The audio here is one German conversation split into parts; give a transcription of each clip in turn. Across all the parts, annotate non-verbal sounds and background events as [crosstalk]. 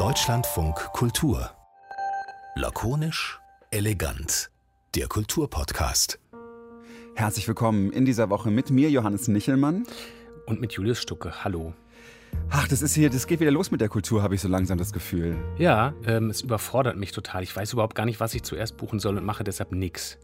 Deutschlandfunk Kultur. Lakonisch, elegant. Der Kulturpodcast. Herzlich willkommen in dieser Woche mit mir, Johannes Nichelmann. Und mit Julius Stucke. Hallo. Ach, das ist hier, das geht wieder los mit der Kultur, habe ich so langsam das Gefühl. Ja, ähm, es überfordert mich total. Ich weiß überhaupt gar nicht, was ich zuerst buchen soll und mache deshalb nichts.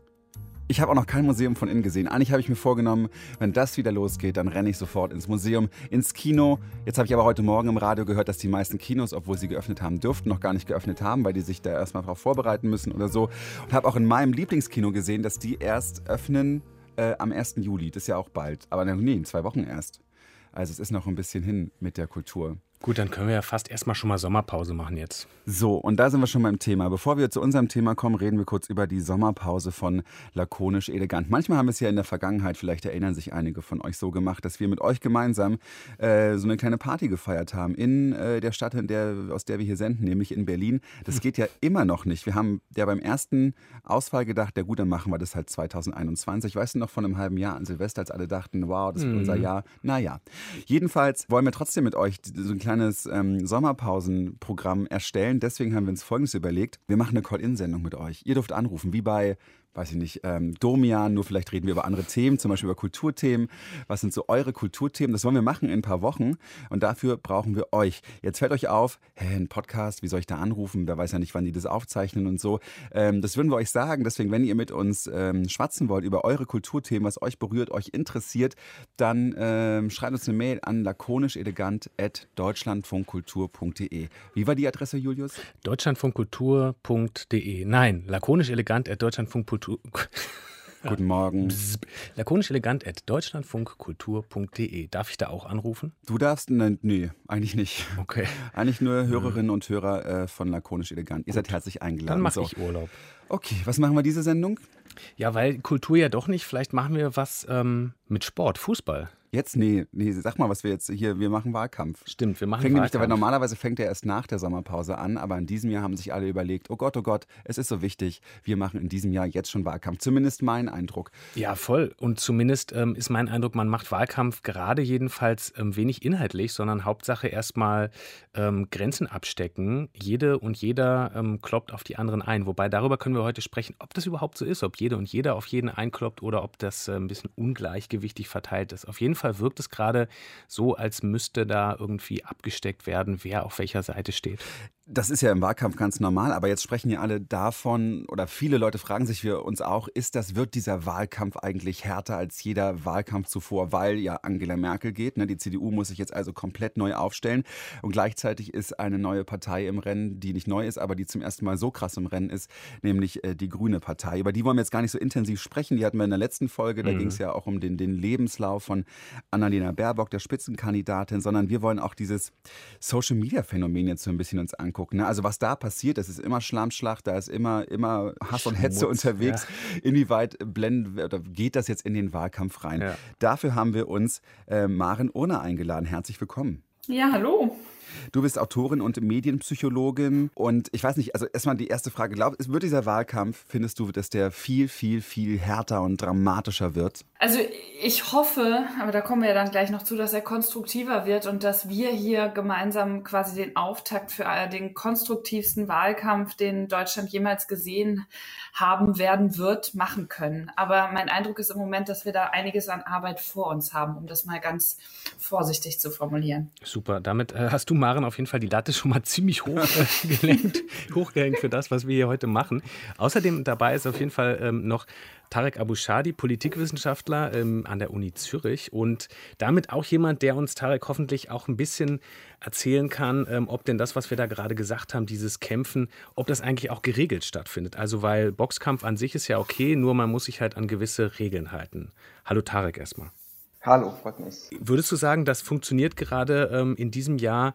Ich habe auch noch kein Museum von innen gesehen. Eigentlich habe ich mir vorgenommen, wenn das wieder losgeht, dann renne ich sofort ins Museum, ins Kino. Jetzt habe ich aber heute Morgen im Radio gehört, dass die meisten Kinos, obwohl sie geöffnet haben dürften, noch gar nicht geöffnet haben, weil die sich da erstmal darauf vorbereiten müssen oder so. Und habe auch in meinem Lieblingskino gesehen, dass die erst öffnen äh, am 1. Juli. Das ist ja auch bald. Aber nee, in zwei Wochen erst. Also es ist noch ein bisschen hin mit der Kultur. Gut, dann können wir ja fast erstmal schon mal Sommerpause machen jetzt. So, und da sind wir schon beim Thema. Bevor wir zu unserem Thema kommen, reden wir kurz über die Sommerpause von Lakonisch Elegant. Manchmal haben wir es ja in der Vergangenheit, vielleicht erinnern sich einige von euch so gemacht, dass wir mit euch gemeinsam äh, so eine kleine Party gefeiert haben in äh, der Stadt, in der, aus der wir hier senden, nämlich in Berlin. Das geht ja immer noch nicht. Wir haben ja beim ersten Ausfall gedacht, ja gut, dann machen wir das halt 2021. Weißt du noch von einem halben Jahr an Silvester, als alle dachten, wow, das wird mhm. unser Jahr. Naja, jedenfalls wollen wir trotzdem mit euch so ein kleines kleines ähm, Sommerpausenprogramm erstellen. Deswegen haben wir uns Folgendes überlegt. Wir machen eine Call-In-Sendung mit euch. Ihr dürft anrufen, wie bei weiß ich nicht, ähm, Domian, nur vielleicht reden wir über andere Themen, zum Beispiel über Kulturthemen. Was sind so eure Kulturthemen? Das wollen wir machen in ein paar Wochen und dafür brauchen wir euch. Jetzt fällt euch auf, hä, ein Podcast, wie soll ich da anrufen? Wer weiß ja nicht, wann die das aufzeichnen und so. Ähm, das würden wir euch sagen. Deswegen, wenn ihr mit uns ähm, schwatzen wollt über eure Kulturthemen, was euch berührt, euch interessiert, dann ähm, schreibt uns eine Mail an lakonischelegant.deutschlandfunkkultur.de. Wie war die Adresse, Julius? Deutschlandfunkkultur.de. Nein, lakonischelegant.deutschlandfunkkultur Kultur. [laughs] Guten Morgen. Lakonisch elegant at deutschlandfunkkultur.de. Darf ich da auch anrufen? Du darfst? Nein, nee, eigentlich nicht. Okay. [laughs] Eigentlich nur Hörerinnen und Hörer äh, von Lakonisch elegant. Ihr Gut. seid herzlich eingeladen. Dann mache so. ich Urlaub. Okay, was machen wir diese Sendung? Ja, weil Kultur ja doch nicht. Vielleicht machen wir was ähm, mit Sport, Fußball. Jetzt? Nee, nee, sag mal, was wir jetzt hier, wir machen Wahlkampf. Stimmt, wir machen fängt Wahlkampf. Nämlich, normalerweise fängt er erst nach der Sommerpause an, aber in diesem Jahr haben sich alle überlegt, oh Gott, oh Gott, es ist so wichtig, wir machen in diesem Jahr jetzt schon Wahlkampf. Zumindest mein Eindruck. Ja, voll. Und zumindest ähm, ist mein Eindruck, man macht Wahlkampf gerade jedenfalls ähm, wenig inhaltlich, sondern Hauptsache erstmal ähm, Grenzen abstecken. Jede und jeder ähm, kloppt auf die anderen ein. Wobei darüber können wir heute sprechen, ob das überhaupt so ist, ob jede und jeder auf jeden einkloppt oder ob das äh, ein bisschen ungleichgewichtig verteilt ist. Auf jeden Fall wirkt es gerade so, als müsste da irgendwie abgesteckt werden, wer auf welcher Seite steht. Das ist ja im Wahlkampf ganz normal, aber jetzt sprechen ja alle davon, oder viele Leute fragen sich für uns auch, ist das, wird dieser Wahlkampf eigentlich härter als jeder Wahlkampf zuvor, weil ja Angela Merkel geht. Ne? Die CDU muss sich jetzt also komplett neu aufstellen. Und gleichzeitig ist eine neue Partei im Rennen, die nicht neu ist, aber die zum ersten Mal so krass im Rennen ist, nämlich äh, die Grüne Partei. Über die wollen wir jetzt gar nicht so intensiv sprechen. Die hatten wir in der letzten Folge, da mhm. ging es ja auch um den, den Lebenslauf von Annalena Baerbock, der Spitzenkandidatin, sondern wir wollen auch dieses Social-Media-Phänomen jetzt so ein bisschen uns angucken angucken. Ne? Also was da passiert, das ist immer Schlammschlacht, da ist immer, immer Hass und Hetze unterwegs. Ja. Inwieweit blenden oder geht das jetzt in den Wahlkampf rein? Ja. Dafür haben wir uns äh, Maren Urner eingeladen. Herzlich willkommen. Ja, hallo. Du bist Autorin und Medienpsychologin und ich weiß nicht, also erstmal die erste Frage, glaub, wird dieser Wahlkampf, findest du, dass der viel, viel, viel härter und dramatischer wird? Also ich hoffe, aber da kommen wir ja dann gleich noch zu, dass er konstruktiver wird und dass wir hier gemeinsam quasi den Auftakt für den konstruktivsten Wahlkampf, den Deutschland jemals gesehen haben werden wird, machen können. Aber mein Eindruck ist im Moment, dass wir da einiges an Arbeit vor uns haben, um das mal ganz vorsichtig zu formulieren. Super, damit äh, hast du Maren auf jeden Fall die Latte schon mal ziemlich hoch äh, [laughs] gelenkt, hochgehängt für das, was wir hier heute machen. Außerdem dabei ist auf jeden Fall ähm, noch Tarek Abushadi, Politikwissenschaftler ähm, an der Uni Zürich und damit auch jemand, der uns Tarek hoffentlich auch ein bisschen erzählen kann, ähm, ob denn das, was wir da gerade gesagt haben, dieses Kämpfen, ob das eigentlich auch geregelt stattfindet. Also weil Boxkampf an sich ist ja okay, nur man muss sich halt an gewisse Regeln halten. Hallo Tarek erstmal. Hallo, freut mich. Würdest du sagen, das funktioniert gerade ähm, in diesem Jahr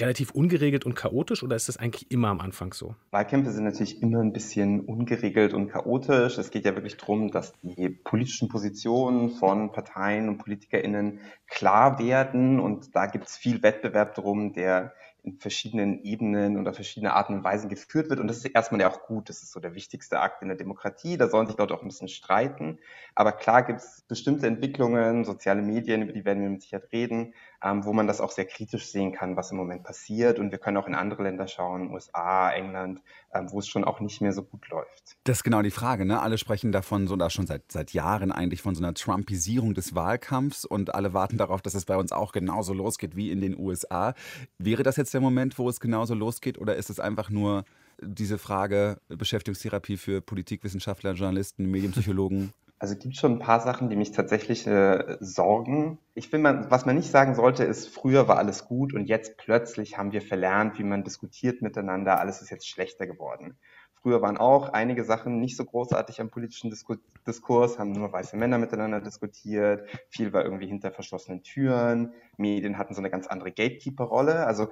relativ ungeregelt und chaotisch oder ist das eigentlich immer am Anfang so? Wahlkämpfe sind natürlich immer ein bisschen ungeregelt und chaotisch. Es geht ja wirklich darum, dass die politischen Positionen von Parteien und PolitikerInnen klar werden und da gibt es viel Wettbewerb darum, der in verschiedenen Ebenen oder verschiedene Arten und Weisen geführt wird. Und das ist erstmal ja auch gut. Das ist so der wichtigste Akt in der Demokratie. Da sollen sich Leute auch ein bisschen streiten. Aber klar gibt es bestimmte Entwicklungen, soziale Medien, über die werden wir mit Sicherheit reden, ähm, wo man das auch sehr kritisch sehen kann, was im Moment passiert. Und wir können auch in andere Länder schauen, USA, England, ähm, wo es schon auch nicht mehr so gut läuft. Das ist genau die Frage. Ne? Alle sprechen davon, so da schon seit, seit Jahren eigentlich von so einer Trumpisierung des Wahlkampfs und alle warten darauf, dass es bei uns auch genauso losgeht wie in den USA. Wäre das jetzt der Moment, wo es genauso losgeht oder ist es einfach nur diese Frage Beschäftigungstherapie für Politikwissenschaftler, Journalisten, Medienpsychologen? Also gibt schon ein paar Sachen, die mich tatsächlich äh, sorgen. Ich finde, was man nicht sagen sollte, ist, früher war alles gut und jetzt plötzlich haben wir verlernt, wie man diskutiert miteinander. Alles ist jetzt schlechter geworden. Früher waren auch einige Sachen nicht so großartig am politischen Disku Diskurs, haben nur weiße Männer miteinander diskutiert. Viel war irgendwie hinter verschlossenen Türen. Medien hatten so eine ganz andere Gatekeeper-Rolle. Also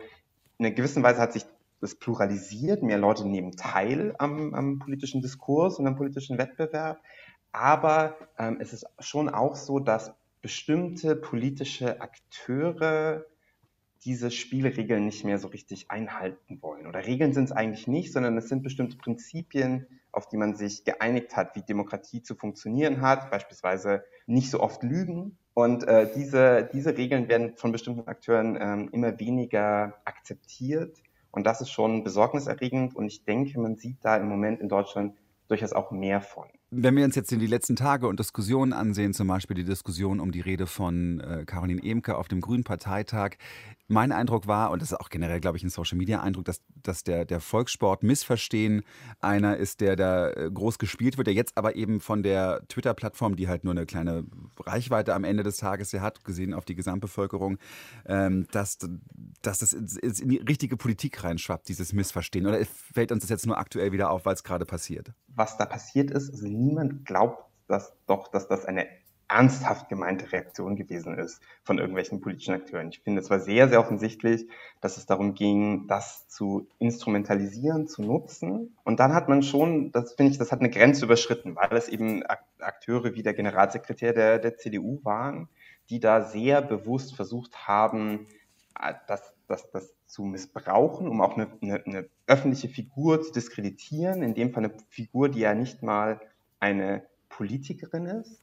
in einer gewissen Weise hat sich das pluralisiert. Mehr Leute nehmen teil am, am politischen Diskurs und am politischen Wettbewerb. Aber ähm, es ist schon auch so, dass bestimmte politische Akteure diese Spielregeln nicht mehr so richtig einhalten wollen. Oder Regeln sind es eigentlich nicht, sondern es sind bestimmte Prinzipien, auf die man sich geeinigt hat, wie Demokratie zu funktionieren hat, beispielsweise nicht so oft lügen. Und äh, diese, diese Regeln werden von bestimmten Akteuren ähm, immer weniger akzeptiert. Und das ist schon besorgniserregend. Und ich denke, man sieht da im Moment in Deutschland durchaus auch mehr von. Wenn wir uns jetzt in die letzten Tage und Diskussionen ansehen, zum Beispiel die Diskussion um die Rede von äh, Caroline Emke auf dem Grünen Parteitag, mein Eindruck war, und das ist auch generell, glaube ich, ein Social-Media-Eindruck, dass, dass der, der Volkssport Missverstehen einer ist, der da äh, groß gespielt wird, der jetzt aber eben von der Twitter-Plattform, die halt nur eine kleine Reichweite am Ende des Tages ja hat, gesehen auf die Gesamtbevölkerung, ähm, dass, dass das in die richtige Politik reinschwappt, dieses Missverstehen. Oder fällt uns das jetzt nur aktuell wieder auf, weil es gerade passiert? Was da passiert ist, also niemand glaubt dass doch, dass das eine ernsthaft gemeinte Reaktion gewesen ist von irgendwelchen politischen Akteuren. Ich finde, es war sehr, sehr offensichtlich, dass es darum ging, das zu instrumentalisieren, zu nutzen. Und dann hat man schon, das finde ich, das hat eine Grenze überschritten, weil es eben Akteure wie der Generalsekretär der, der CDU waren, die da sehr bewusst versucht haben, äh, das, das, das zu missbrauchen, um auch eine, eine, eine öffentliche Figur zu diskreditieren, in dem Fall eine Figur, die ja nicht mal eine Politikerin ist,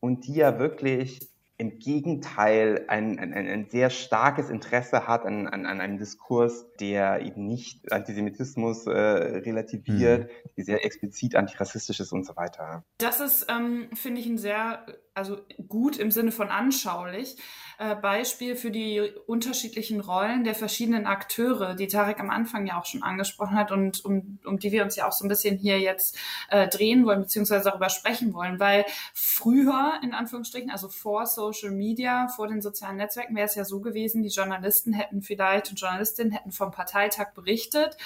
und die ja wirklich im Gegenteil ein, ein, ein sehr starkes Interesse hat an, an, an einem Diskurs, der eben nicht Antisemitismus äh, relativiert, mhm. die sehr explizit antirassistisch ist und so weiter. Das ist, ähm, finde ich, ein sehr, also gut im Sinne von anschaulich, äh, Beispiel für die unterschiedlichen Rollen der verschiedenen Akteure, die Tarek am Anfang ja auch schon angesprochen hat und um, um die wir uns ja auch so ein bisschen hier jetzt äh, drehen wollen, beziehungsweise darüber sprechen wollen. Weil früher, in Anführungsstrichen, also vor Social Media, vor den sozialen Netzwerken, wäre es ja so gewesen, die Journalisten hätten vielleicht und Journalistinnen hätten vom Parteitag berichtet,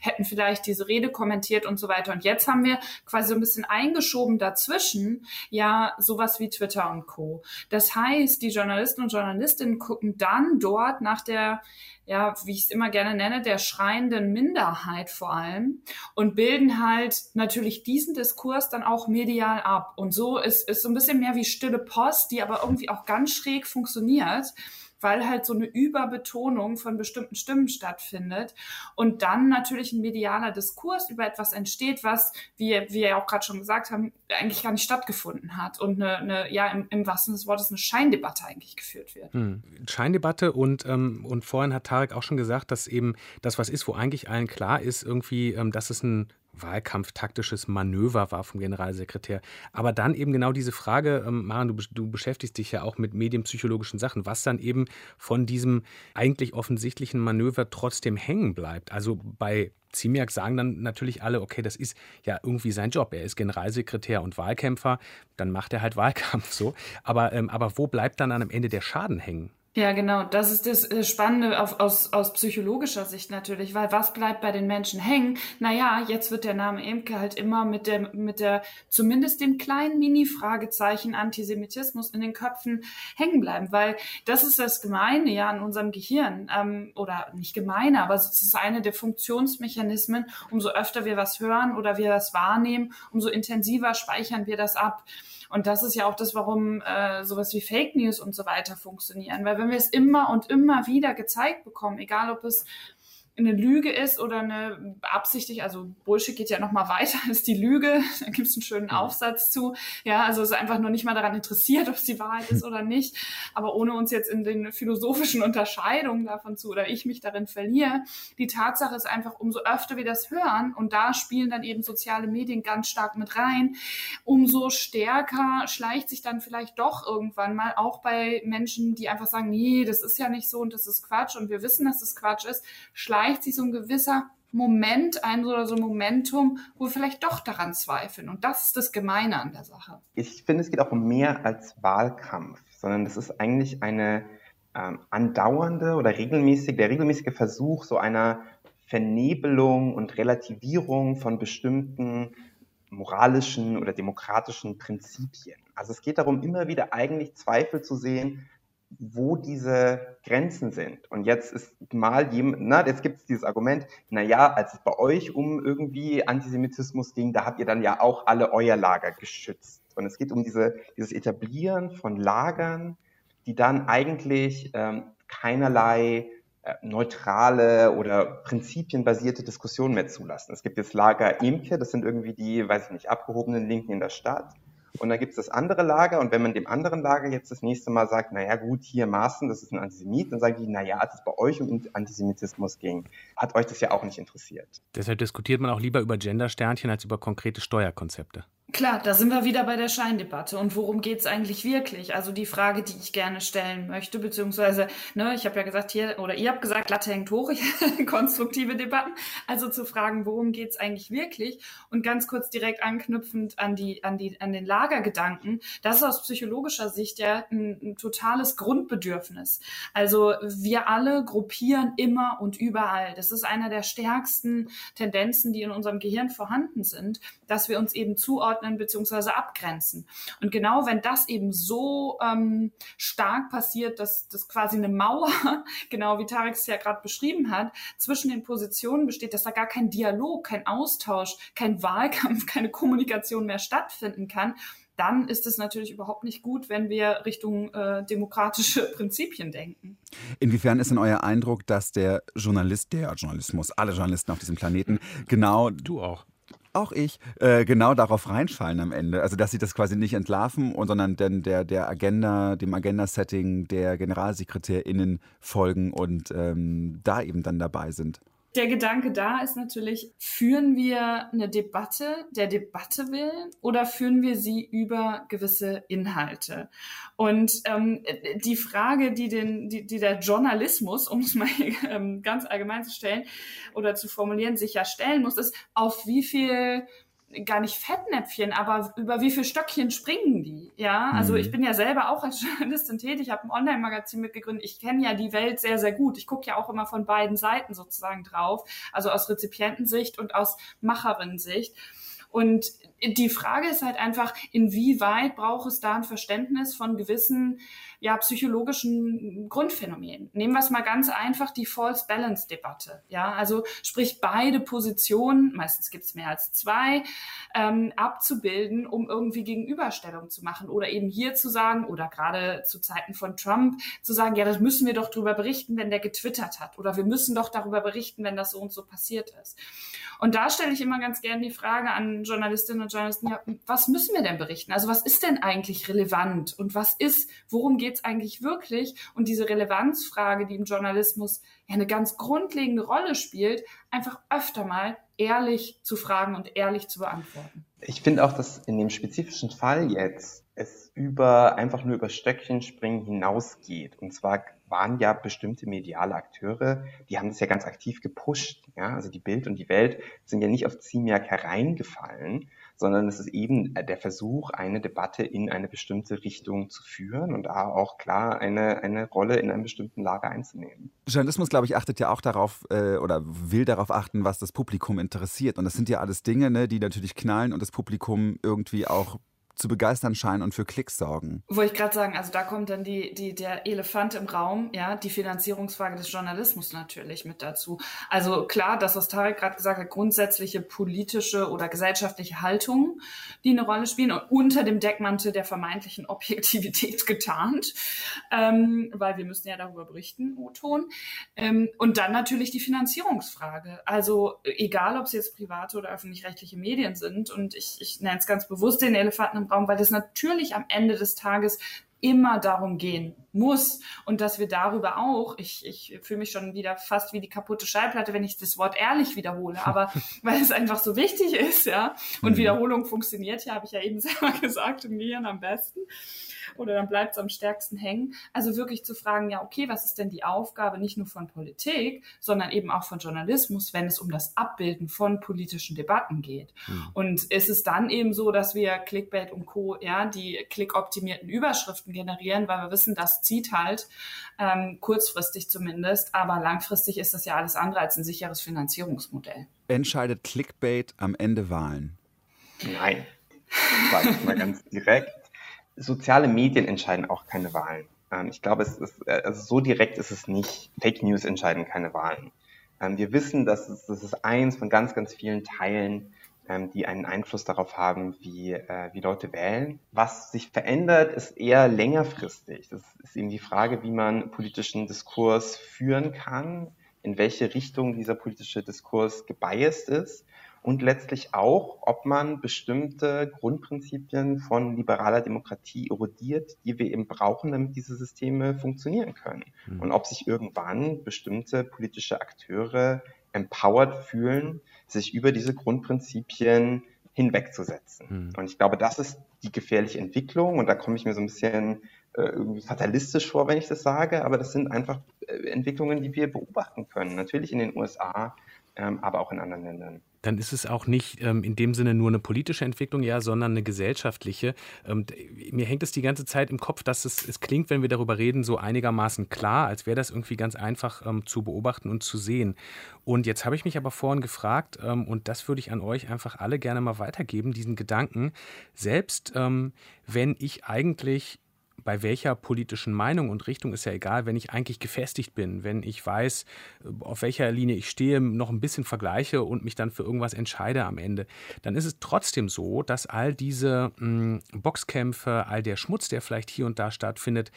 hätten vielleicht diese Rede kommentiert und so weiter. Und jetzt haben wir quasi so ein bisschen eingeschoben dazwischen, ja, sowas wie Twitter und Co. Das heißt, die Journalisten und Journalistinnen gucken dann dort nach der, ja, wie ich es immer gerne nenne, der schreienden Minderheit vor allem und bilden halt natürlich diesen Diskurs dann auch medial ab. Und so ist, ist so ein bisschen mehr wie stille Post, die aber irgendwie auch ganz schräg funktioniert weil halt so eine Überbetonung von bestimmten Stimmen stattfindet und dann natürlich ein medialer Diskurs über etwas entsteht, was, wie, wir ja auch gerade schon gesagt haben, eigentlich gar nicht stattgefunden hat und eine, eine ja, im, im wahrsten Sinne des Wortes eine Scheindebatte eigentlich geführt wird. Hm. Scheindebatte und, ähm, und vorhin hat Tarek auch schon gesagt, dass eben das was ist, wo eigentlich allen klar ist, irgendwie, ähm, dass es ein wahlkampftaktisches Manöver war vom Generalsekretär. Aber dann eben genau diese Frage, ähm, Maren, du, du, beschäftigst dich ja auch mit medienpsychologischen Sachen, was dann eben von diesem eigentlich offensichtlichen Manöver trotzdem hängen bleibt. Also bei Ziemiak sagen dann natürlich alle, okay, das ist ja irgendwie sein Job. Er ist Generalsekretär und Wahlkämpfer, dann macht er halt [laughs] Wahlkampf so. Aber, ähm, aber wo bleibt dann am Ende der Schaden hängen? Ja, genau. Das ist das äh, Spannende auf, aus, aus psychologischer Sicht natürlich, weil was bleibt bei den Menschen hängen? Naja, jetzt wird der Name Emke halt immer mit der, mit der, zumindest dem kleinen Mini-Fragezeichen Antisemitismus in den Köpfen hängen bleiben, weil das ist das Gemeine ja an unserem Gehirn, ähm, oder nicht gemeine, aber es ist eine der Funktionsmechanismen. Umso öfter wir was hören oder wir was wahrnehmen, umso intensiver speichern wir das ab. Und das ist ja auch das, warum äh, sowas wie Fake News und so weiter funktionieren. Weil wenn wir es immer und immer wieder gezeigt bekommen, egal ob es eine Lüge ist oder eine absichtlich, also Bullshit geht ja noch mal weiter [laughs] als die Lüge. Da gibt es einen schönen. Aufsatz zu. Ja, also ist einfach nur nicht mal daran interessiert, ob es die Wahrheit ist [laughs] oder nicht. Aber ohne uns jetzt in den philosophischen Unterscheidungen davon zu oder ich mich darin verliere, die Tatsache ist einfach, umso öfter wir das hören und da spielen dann eben soziale Medien ganz stark mit rein, umso stärker schleicht sich dann vielleicht doch irgendwann mal auch bei Menschen, die einfach sagen, nee, das ist ja nicht so und das ist Quatsch und wir wissen, dass das Quatsch ist, schleicht schleicht sich so ein gewisser Moment ein oder so Momentum, wo wir vielleicht doch daran zweifeln. Und das ist das Gemeine an der Sache. Ich finde, es geht auch um mehr als Wahlkampf, sondern das ist eigentlich eine ähm, andauernde oder regelmäßig, der regelmäßige Versuch so einer Vernebelung und Relativierung von bestimmten moralischen oder demokratischen Prinzipien. Also es geht darum, immer wieder eigentlich Zweifel zu sehen, wo diese Grenzen sind. Und jetzt ist mal jemand, na, jetzt gibt es dieses Argument, na ja, als es bei euch um irgendwie Antisemitismus ging, da habt ihr dann ja auch alle euer Lager geschützt. Und es geht um diese, dieses Etablieren von Lagern, die dann eigentlich ähm, keinerlei äh, neutrale oder prinzipienbasierte Diskussionen mehr zulassen. Es gibt jetzt Lager Imke, das sind irgendwie die, weiß ich nicht, abgehobenen Linken in der Stadt. Und dann gibt es das andere Lager und wenn man dem anderen Lager jetzt das nächste Mal sagt, naja gut, hier Maaßen, das ist ein Antisemit, dann sagen die, naja, als es bei euch um Antisemitismus ging, hat euch das ja auch nicht interessiert. Deshalb diskutiert man auch lieber über Gendersternchen als über konkrete Steuerkonzepte. Klar, da sind wir wieder bei der Scheindebatte. Und worum geht es eigentlich wirklich? Also die Frage, die ich gerne stellen möchte, beziehungsweise, ne, ich habe ja gesagt, hier, oder ihr habt gesagt, Latte hängt hoch, [laughs] konstruktive Debatten. Also zu fragen, worum geht es eigentlich wirklich? Und ganz kurz direkt anknüpfend an die, an die, an den Lagergedanken, das ist aus psychologischer Sicht ja ein, ein totales Grundbedürfnis. Also wir alle gruppieren immer und überall. Das ist einer der stärksten Tendenzen, die in unserem Gehirn vorhanden sind, dass wir uns eben zuordnen einordnen bzw. abgrenzen. Und genau wenn das eben so ähm, stark passiert, dass das quasi eine Mauer, [laughs] genau wie Tarek es ja gerade beschrieben hat, zwischen den Positionen besteht, dass da gar kein Dialog, kein Austausch, kein Wahlkampf, [laughs] keine Kommunikation mehr stattfinden kann, dann ist es natürlich überhaupt nicht gut, wenn wir Richtung äh, demokratische [laughs] Prinzipien denken. Inwiefern ist denn euer Eindruck, dass der Journalist, der Journalismus, alle Journalisten auf diesem Planeten, genau. Du auch auch ich, äh, genau darauf reinfallen am Ende. Also, dass sie das quasi nicht entlarven, und, sondern denn der, der Agenda, dem Agenda-Setting der GeneralsekretärInnen folgen und ähm, da eben dann dabei sind der Gedanke da ist natürlich, führen wir eine Debatte der Debatte willen oder führen wir sie über gewisse Inhalte? Und ähm, die Frage, die, den, die, die der Journalismus, um es mal ähm, ganz allgemein zu stellen oder zu formulieren, sich ja stellen muss, ist, auf wie viel gar nicht Fettnäpfchen, aber über wie viel Stöckchen springen die? Ja, also mhm. ich bin ja selber auch als [laughs] Journalistin tätig, habe ein Online-Magazin mitgegründet. Ich kenne ja die Welt sehr, sehr gut. Ich gucke ja auch immer von beiden Seiten sozusagen drauf, also aus Rezipientensicht und aus Macherinnensicht. Und die Frage ist halt einfach, inwieweit braucht es da ein Verständnis von gewissen ja, psychologischen Grundphänomenen. Nehmen wir es mal ganz einfach, die False Balance Debatte. Ja, also sprich beide Positionen, meistens gibt es mehr als zwei, ähm, abzubilden, um irgendwie Gegenüberstellung zu machen oder eben hier zu sagen oder gerade zu Zeiten von Trump zu sagen, ja, das müssen wir doch darüber berichten, wenn der getwittert hat oder wir müssen doch darüber berichten, wenn das so und so passiert ist. Und da stelle ich immer ganz gerne die Frage an Journalistinnen und Journalisten, ja, was müssen wir denn berichten? Also was ist denn eigentlich relevant und was ist, worum geht es eigentlich wirklich? Und diese Relevanzfrage, die im Journalismus ja eine ganz grundlegende Rolle spielt, einfach öfter mal ehrlich zu fragen und ehrlich zu beantworten. Ich finde auch, dass in dem spezifischen Fall jetzt es über einfach nur über Stöckchen springen hinausgeht. Und zwar waren ja bestimmte mediale Akteure, die haben das ja ganz aktiv gepusht. Ja? Also die Bild und die Welt sind ja nicht auf Ziemiak hereingefallen, sondern es ist eben der Versuch, eine Debatte in eine bestimmte Richtung zu führen und da auch klar eine, eine Rolle in einem bestimmten Lager einzunehmen. Journalismus, glaube ich, achtet ja auch darauf äh, oder will darauf achten, was das Publikum interessiert. Und das sind ja alles Dinge, ne, die natürlich knallen und das Publikum irgendwie auch zu begeistern scheinen und für Klicks sorgen. Wollte ich gerade sagen, also da kommt dann die, die, der Elefant im Raum, ja, die Finanzierungsfrage des Journalismus natürlich mit dazu. Also klar, das, was Tarek gerade gesagt hat, grundsätzliche politische oder gesellschaftliche Haltungen, die eine Rolle spielen und unter dem Deckmantel der vermeintlichen Objektivität [laughs] getarnt, ähm, weil wir müssen ja darüber berichten, O-Ton. Ähm, und dann natürlich die Finanzierungsfrage. Also egal, ob es jetzt private oder öffentlich-rechtliche Medien sind und ich, ich nenne es ganz bewusst den Elefanten im Raum, weil das natürlich am Ende des Tages immer darum gehen muss. Und dass wir darüber auch, ich, ich fühle mich schon wieder fast wie die kaputte Schallplatte, wenn ich das Wort ehrlich wiederhole, aber [laughs] weil es einfach so wichtig ist, ja, und mhm. Wiederholung funktioniert ja, habe ich ja eben [laughs] selber gesagt, im Gehirn am besten oder dann bleibt es am stärksten hängen. Also wirklich zu fragen, ja, okay, was ist denn die Aufgabe nicht nur von Politik, sondern eben auch von Journalismus, wenn es um das Abbilden von politischen Debatten geht. Mhm. Und ist es dann eben so, dass wir Clickbait und Co., ja, die klickoptimierten Überschriften generieren, weil wir wissen, das zieht halt, ähm, kurzfristig zumindest, aber langfristig ist das ja alles andere als ein sicheres Finanzierungsmodell. Entscheidet Clickbait am Ende Wahlen? Nein, sage ich mal ganz direkt soziale Medien entscheiden auch keine Wahlen. Ähm, ich glaube, es ist, äh, also so direkt ist es nicht. Fake News entscheiden keine Wahlen. Ähm, wir wissen, dass es, das ist eins von ganz, ganz vielen Teilen, ähm, die einen Einfluss darauf haben, wie, äh, wie Leute wählen. Was sich verändert, ist eher längerfristig. Das ist eben die Frage, wie man politischen Diskurs führen kann, in welche Richtung dieser politische Diskurs gebiased ist und letztlich auch, ob man bestimmte Grundprinzipien von liberaler Demokratie erodiert, die wir eben brauchen, damit diese Systeme funktionieren können. Mhm. Und ob sich irgendwann bestimmte politische Akteure empowered fühlen, sich über diese Grundprinzipien hinwegzusetzen. Mhm. Und ich glaube, das ist die gefährliche Entwicklung. Und da komme ich mir so ein bisschen äh, irgendwie fatalistisch vor, wenn ich das sage. Aber das sind einfach äh, Entwicklungen, die wir beobachten können. Natürlich in den USA, ähm, aber auch in anderen Ländern dann ist es auch nicht ähm, in dem Sinne nur eine politische Entwicklung, ja, sondern eine gesellschaftliche. Ähm, mir hängt es die ganze Zeit im Kopf, dass es, es klingt, wenn wir darüber reden, so einigermaßen klar, als wäre das irgendwie ganz einfach ähm, zu beobachten und zu sehen. Und jetzt habe ich mich aber vorhin gefragt, ähm, und das würde ich an euch einfach alle gerne mal weitergeben, diesen Gedanken, selbst ähm, wenn ich eigentlich bei welcher politischen Meinung und Richtung ist ja egal, wenn ich eigentlich gefestigt bin, wenn ich weiß, auf welcher Linie ich stehe, noch ein bisschen vergleiche und mich dann für irgendwas entscheide am Ende, dann ist es trotzdem so, dass all diese mh, hm, Boxkämpfe, all der Schmutz, der vielleicht hier und da stattfindet,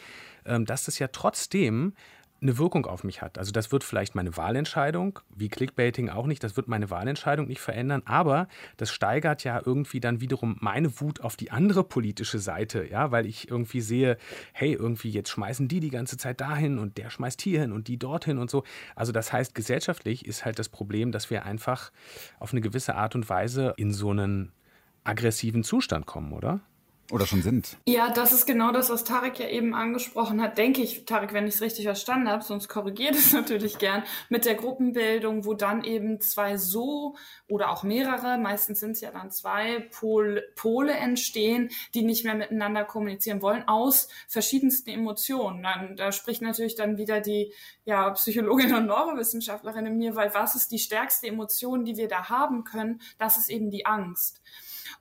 ähm, dass das ja trotzdem eine Wirkung auf mich hat. Also das wird vielleicht meine Wahlentscheidung, wie Clickbaiting auch nicht, das wird meine Wahlentscheidung nicht verändern, aber das steigert ja irgendwie dann wiederum meine Wut auf die andere politische Seite, ja, weil ich irgendwie sehe, hey, irgendwie jetzt schmeißen die die ganze Zeit dahin und der schmeißt hier hin und die dorthin und so. Also das heißt, gesellschaftlich ist halt das Problem, dass wir einfach auf eine gewisse Art und Weise in so einen aggressiven Zustand kommen, oder? Oder schon sind. Ja, das ist genau das, was Tarek ja eben angesprochen hat, denke ich, Tarek, wenn ich es richtig verstanden habe, sonst korrigiert es [laughs] natürlich gern, mit der Gruppenbildung, wo dann eben zwei so oder auch mehrere, meistens sind es ja dann zwei Pol Pole entstehen, die nicht mehr miteinander kommunizieren wollen, aus verschiedensten Emotionen. Dann, da spricht natürlich dann wieder die ja, Psychologin und Neurowissenschaftlerin in mir, weil was ist die stärkste Emotion, die wir da haben können? Das ist eben die Angst.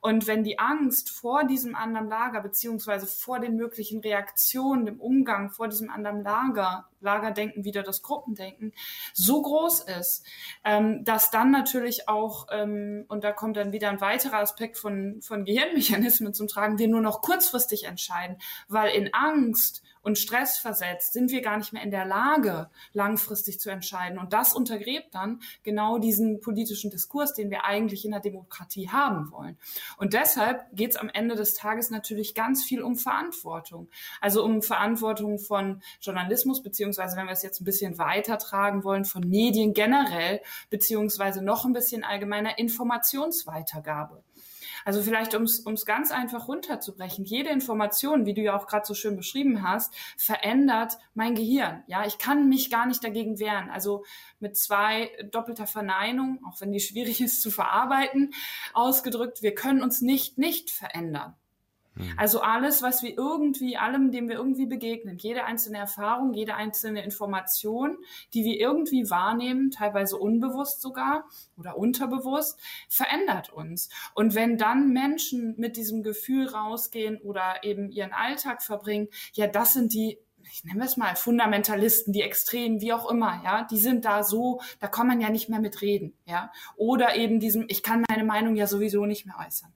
Und wenn die Angst vor diesem anderen Lager, beziehungsweise vor den möglichen Reaktionen, dem Umgang vor diesem anderen Lager, Lagerdenken wieder das Gruppendenken, so groß ist, ähm, dass dann natürlich auch, ähm, und da kommt dann wieder ein weiterer Aspekt von, von Gehirnmechanismen zum Tragen, wir nur noch kurzfristig entscheiden, weil in Angst und Stress versetzt, sind wir gar nicht mehr in der Lage, langfristig zu entscheiden. Und das untergräbt dann genau diesen politischen Diskurs, den wir eigentlich in der Demokratie haben wollen. Und deshalb geht es am Ende des Tages natürlich ganz viel um Verantwortung. Also um Verantwortung von Journalismus, beziehungsweise wenn wir es jetzt ein bisschen weiter tragen wollen, von Medien generell, beziehungsweise noch ein bisschen allgemeiner Informationsweitergabe. Also vielleicht, um es ganz einfach runterzubrechen, jede Information, wie du ja auch gerade so schön beschrieben hast, verändert mein Gehirn. Ja, ich kann mich gar nicht dagegen wehren. Also mit zwei doppelter Verneinung, auch wenn die schwierig [laughs] ist zu verarbeiten, ausgedrückt, wir können uns nicht nicht verändern. Mhm. Also alles, was wir irgendwie, allem, dem wir irgendwie begegnen, jede einzelne Erfahrung, jede einzelne Information, die wir irgendwie wahrnehmen, teilweise unbewusst sogar oder unterbewusst, verändert uns. Und wenn dann Menschen mit diesem Gefühl rausgehen oder eben ihren Alltag verbringen, ja, das sind die ich nenne es mal Fundamentalisten, die Extremen, wie auch immer, ja, die sind da so, da kann man ja nicht mehr mit reden, ja. Oder eben diesem, ich kann meine Meinung ja sowieso nicht mehr äußern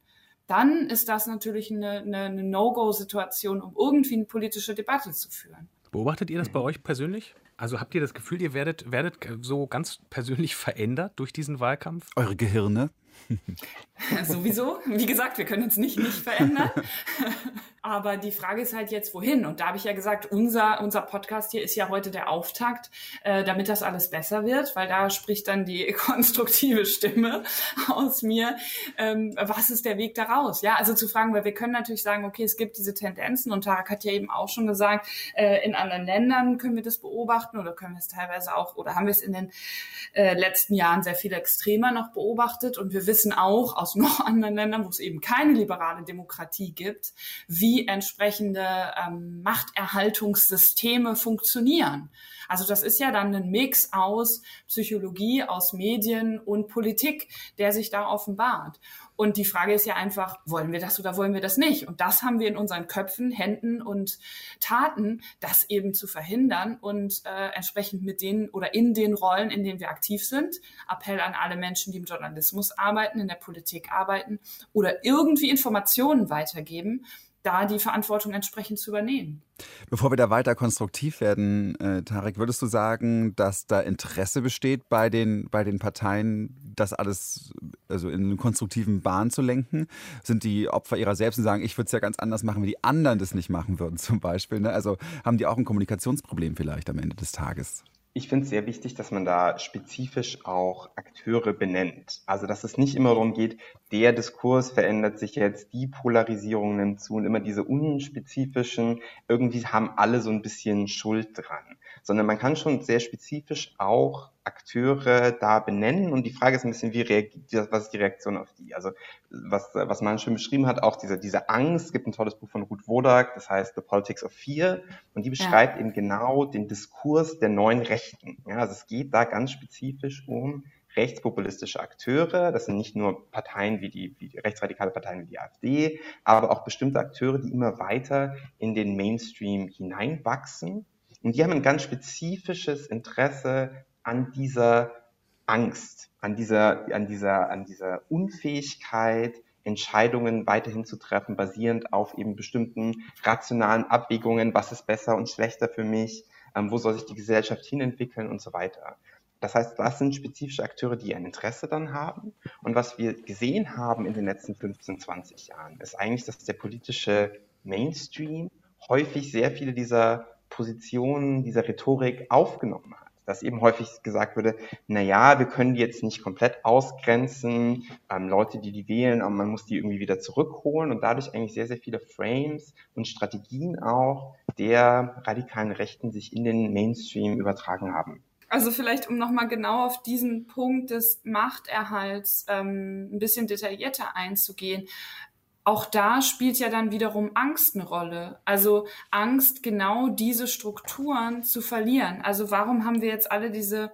dann ist das natürlich eine, eine, eine No-Go-Situation, um irgendwie eine politische Debatte zu führen. Beobachtet ihr das bei euch persönlich? Also habt ihr das Gefühl, ihr werdet, werdet so ganz persönlich verändert durch diesen Wahlkampf? Eure Gehirne? [laughs] Sowieso. Wie gesagt, wir können uns nicht nicht verändern. [laughs] Aber die Frage ist halt jetzt, wohin? Und da habe ich ja gesagt, unser, unser Podcast hier ist ja heute der Auftakt, äh, damit das alles besser wird, weil da spricht dann die [laughs] konstruktive Stimme aus mir. Ähm, was ist der Weg daraus? Ja, also zu fragen, weil wir können natürlich sagen, okay, es gibt diese Tendenzen und Tarek hat ja eben auch schon gesagt, äh, in anderen Ländern können wir das beobachten oder können wir es teilweise auch, oder haben wir es in den äh, letzten Jahren sehr viel extremer noch beobachtet und wir wissen auch aus [laughs] noch anderen Ländern, wo es eben keine liberale Demokratie gibt, wie entsprechende ähm, Machterhaltungssysteme funktionieren. Also das ist ja dann ein Mix aus Psychologie, aus Medien und Politik, der sich da offenbart. Und die Frage ist ja einfach, wollen wir das oder wollen wir das nicht? Und das haben wir in unseren Köpfen, Händen und Taten, das eben zu verhindern und äh, entsprechend mit denen oder in den Rollen, in denen wir aktiv sind. Appell an alle Menschen, die im Journalismus arbeiten, in der Politik arbeiten oder irgendwie Informationen weitergeben, da die Verantwortung entsprechend zu übernehmen. Bevor wir da weiter konstruktiv werden, äh, Tarek, würdest du sagen, dass da Interesse besteht bei den, bei den Parteien, das alles also in einen konstruktiven Bahn zu lenken? Sind die Opfer ihrer selbst und sagen, ich würde es ja ganz anders machen, wie die anderen das nicht machen würden, [laughs] zum Beispiel? Ne? Also haben die auch ein Kommunikationsproblem vielleicht am Ende des Tages? Ich finde es sehr wichtig, dass man da spezifisch auch Akteure benennt. Also, dass es nicht immer darum geht, der Diskurs verändert sich jetzt, die Polarisierung nimmt zu und immer diese unspezifischen, irgendwie haben alle so ein bisschen Schuld dran. Sondern man kann schon sehr spezifisch auch Akteure da benennen und die Frage ist ein bisschen, wie reagiert, was ist die Reaktion auf die? Also was, was man schön beschrieben hat, auch diese, diese Angst, es gibt ein tolles Buch von Ruth Wodak, das heißt The Politics of Fear und die beschreibt ja. eben genau den Diskurs der neuen Rechten. Ja, also es geht da ganz spezifisch um rechtspopulistische Akteure, das sind nicht nur Parteien wie die, wie die rechtsradikale Parteien wie die AfD, aber auch bestimmte Akteure, die immer weiter in den Mainstream hineinwachsen. Und die haben ein ganz spezifisches Interesse an dieser Angst, an dieser, an dieser, an dieser Unfähigkeit, Entscheidungen weiterhin zu treffen, basierend auf eben bestimmten rationalen Abwägungen, was ist besser und schlechter für mich, ähm, wo soll sich die Gesellschaft hinentwickeln und so weiter. Das heißt, das sind spezifische Akteure, die ein Interesse dann haben. Und was wir gesehen haben in den letzten 15, 20 Jahren, ist eigentlich, dass der politische Mainstream häufig sehr viele dieser Positionen, dieser Rhetorik aufgenommen hat dass eben häufig gesagt würde, na ja, wir können die jetzt nicht komplett ausgrenzen, ähm, Leute, die die wählen, aber man muss die irgendwie wieder zurückholen und dadurch eigentlich sehr, sehr viele Frames und Strategien auch der radikalen Rechten sich in den Mainstream übertragen haben. Also vielleicht, um nochmal genau auf diesen Punkt des Machterhalts ähm, ein bisschen detaillierter einzugehen auch da spielt ja dann wiederum Angst eine Rolle. Also Angst, genau diese Strukturen zu verlieren. Also warum haben wir jetzt alle diese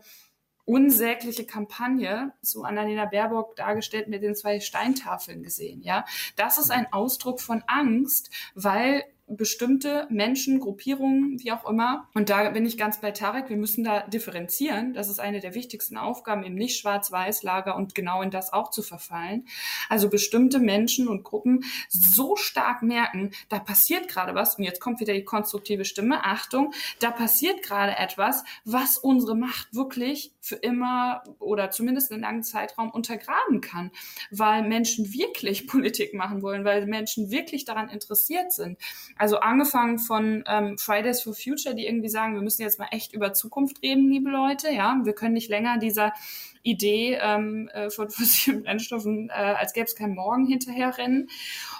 unsägliche Kampagne zu Annalena Baerbock dargestellt mit den zwei Steintafeln gesehen, ja? Das ist ein Ausdruck von Angst, weil bestimmte Menschen, Gruppierungen, wie auch immer. Und da bin ich ganz bei Tarek. Wir müssen da differenzieren. Das ist eine der wichtigsten Aufgaben, eben nicht Schwarz-Weiß-Lager und genau in das auch zu verfallen. Also bestimmte Menschen und Gruppen so stark merken, da passiert gerade was. Und jetzt kommt wieder die konstruktive Stimme. Achtung, da passiert gerade etwas, was unsere Macht wirklich für immer oder zumindest einen langen Zeitraum untergraben kann, weil Menschen wirklich [laughs] Politik machen wollen, weil Menschen wirklich daran interessiert sind. Also angefangen von ähm, Fridays for Future, die irgendwie sagen, wir müssen jetzt mal echt über Zukunft reden, liebe Leute. Ja, wir können nicht länger dieser Idee ähm, äh, von [laughs] fossilen Brennstoffen, äh, als gäbe es keinen Morgen hinterherrennen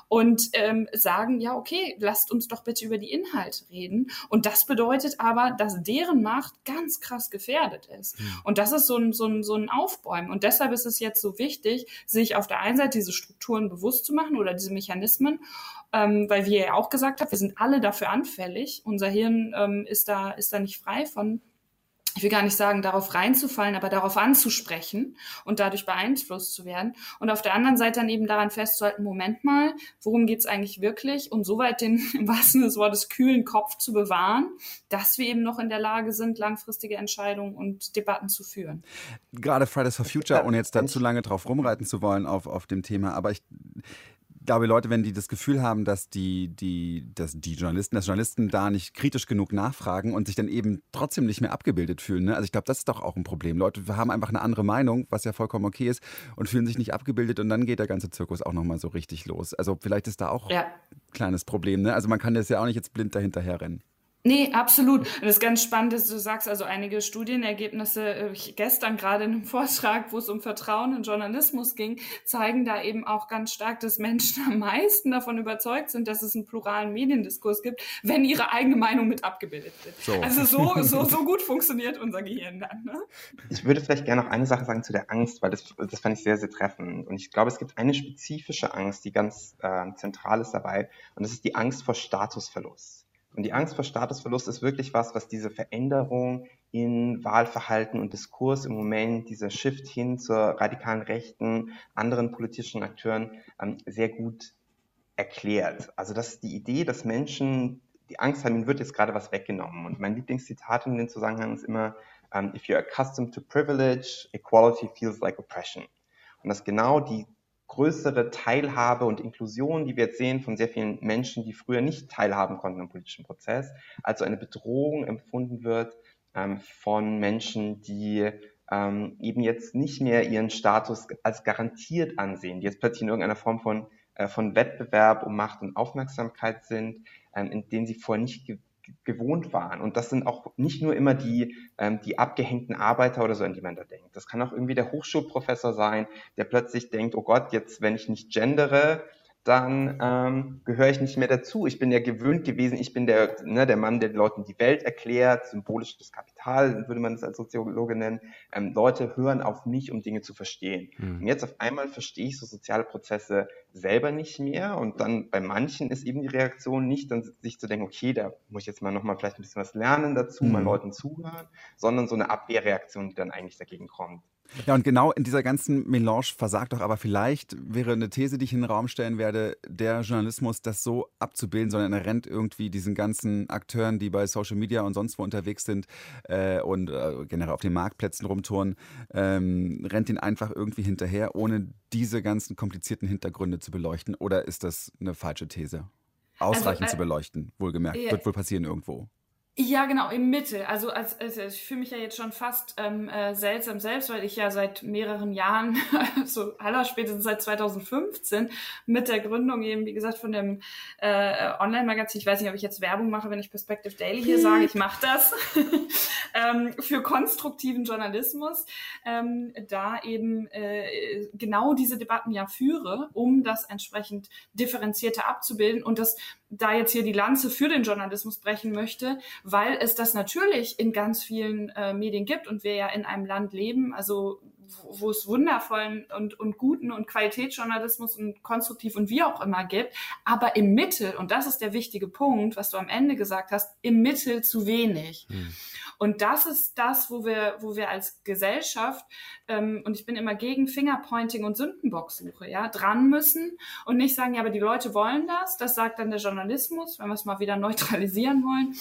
und ähm, sagen, ja, okay, lasst uns doch bitte über die Inhalte reden. Und das bedeutet aber, dass deren Macht ganz krass gefährdet ist. Und das ist so ein, so, ein, so ein Aufbäumen. Und deshalb ist es jetzt so wichtig, sich auf der einen Seite diese Strukturen bewusst zu machen oder diese Mechanismen ähm, weil wir ja auch gesagt haben, wir sind alle dafür anfällig. Unser Hirn ähm, ist da ist da nicht frei von ich will gar nicht sagen, darauf reinzufallen, aber darauf anzusprechen und dadurch beeinflusst zu werden. Und auf der anderen Seite dann eben daran festzuhalten, Moment mal, worum geht es eigentlich wirklich? Und soweit den [laughs] im wahrsten Sinne des Wortes kühlen Kopf zu bewahren, dass wir eben noch in der Lage sind, langfristige Entscheidungen und Debatten zu führen. Gerade Fridays for Future, ohne jetzt da zu lange drauf rumreiten zu wollen auf, auf dem Thema, aber ich glaube, Leute, wenn die das Gefühl haben, dass die, die, dass die Journalisten, dass Journalisten da nicht kritisch genug nachfragen und sich dann eben trotzdem nicht mehr abgebildet fühlen. Ne? Also ich glaube, das ist doch auch ein Problem. Leute haben einfach eine andere Meinung, was ja vollkommen okay ist, und fühlen sich nicht abgebildet und dann geht der ganze Zirkus auch nochmal so richtig los. Also vielleicht ist da auch ja. ein kleines Problem. Ne? Also man kann das ja auch nicht jetzt blind dahinterher rennen. Nee, absolut. Und das ist ganz spannend, dass du sagst, also einige Studienergebnisse äh, gestern gerade in einem [laughs] Vortrag, wo es um Vertrauen in Journalismus ging, zeigen da eben auch ganz stark, dass Menschen am meisten davon überzeugt sind, dass es einen pluralen Mediendiskurs gibt, wenn ihre eigene Meinung mit abgebildet wird. So. Also so, [laughs] so, so gut funktioniert unser Gehirn dann. Ne? Ich würde vielleicht gerne noch eine Sache sagen zu der Angst, weil das, das fand ich sehr, sehr treffend. Und ich glaube, es gibt eine spezifische Angst, die ganz äh, zentral ist dabei, und das ist die Angst vor Statusverlust. Und die Angst vor Statusverlust ist wirklich was, was diese Veränderung in Wahlverhalten und Diskurs im Moment, dieser Shift hin zur radikalen Rechten, anderen politischen Akteuren ähm, sehr gut erklärt. Also das ist die Idee, dass Menschen die Angst haben, ihnen wird jetzt gerade was weggenommen. Und mein Lieblingszitat in dem Zusammenhang ist immer, um, ähm, if you're accustomed to privilege, equality feels like oppression. Und dass genau die größere Teilhabe und Inklusion, die wir jetzt sehen von sehr vielen Menschen, die früher nicht teilhaben konnten im politischen Prozess, also eine Bedrohung empfunden wird ähm, von Menschen, die ähm, eben jetzt nicht mehr ihren Status als garantiert ansehen, die jetzt plötzlich in irgendeiner Form von, äh, von Wettbewerb um Macht und Aufmerksamkeit sind, ähm, in denen sie vorher nicht gewohnt waren. Und das sind auch nicht nur immer die, ähm, die abgehängten Arbeiter oder so, an die man da denkt. Das kann auch irgendwie der Hochschulprofessor sein, der plötzlich denkt, oh Gott, jetzt, wenn ich nicht gendere, dann ähm, gehöre ich nicht mehr dazu. Ich bin ja gewöhnt gewesen, ich bin der, ne, der Mann, der den Leuten die Welt erklärt, symbolisches Kapital, würde man das als Soziologe nennen. Ähm, Leute hören auf mich, um Dinge zu verstehen. Mhm. Und jetzt auf einmal verstehe ich so soziale Prozesse selber nicht mehr. Und dann bei manchen ist eben die Reaktion nicht, dann sich zu denken, okay, da muss ich jetzt mal nochmal vielleicht ein bisschen was lernen dazu, mhm. mal Leuten zuhören, sondern so eine Abwehrreaktion, die dann eigentlich dagegen kommt. Ja, und genau in dieser ganzen Melange versagt doch aber vielleicht, wäre eine These, die ich in den Raum stellen werde, der Journalismus, das so abzubilden, sondern er rennt irgendwie diesen ganzen Akteuren, die bei Social Media und sonst wo unterwegs sind äh, und äh, generell auf den Marktplätzen rumtouren, ähm, rennt ihn einfach irgendwie hinterher, ohne diese ganzen komplizierten Hintergründe zu beleuchten. Oder ist das eine falsche These? Ausreichend also, äh, zu beleuchten, wohlgemerkt. Wird wohl passieren irgendwo. Ja, genau, im Mitte. Also, als, als ich fühle mich ja jetzt schon fast ähm, äh, seltsam selbst, weil ich ja seit mehreren Jahren, [laughs] so aller spätestens seit 2015, mit der Gründung eben, wie gesagt, von dem äh, Online-Magazin, ich weiß nicht, ob ich jetzt Werbung mache, wenn ich Perspective Daily hier sage, ich mache das, [laughs] ähm, für konstruktiven Journalismus, ähm, da eben äh, genau diese Debatten ja führe, um das entsprechend differenzierter abzubilden und das da jetzt hier die Lanze für den Journalismus brechen möchte, weil es das natürlich in ganz vielen äh, Medien gibt und wir ja in einem Land leben, also wo, es wundervollen und, und guten und Qualitätsjournalismus und konstruktiv und wie auch immer gibt, aber im Mittel, und das ist der wichtige Punkt, was du am Ende gesagt hast, im Mittel zu wenig. Hm. Und das ist das, wo wir, wo wir als Gesellschaft, ähm, und ich bin immer gegen Fingerpointing und Sündenbocksuche, ja, dran müssen und nicht sagen, ja, aber die Leute wollen das, das sagt dann der Journalismus, wenn wir es mal wieder neutralisieren wollen.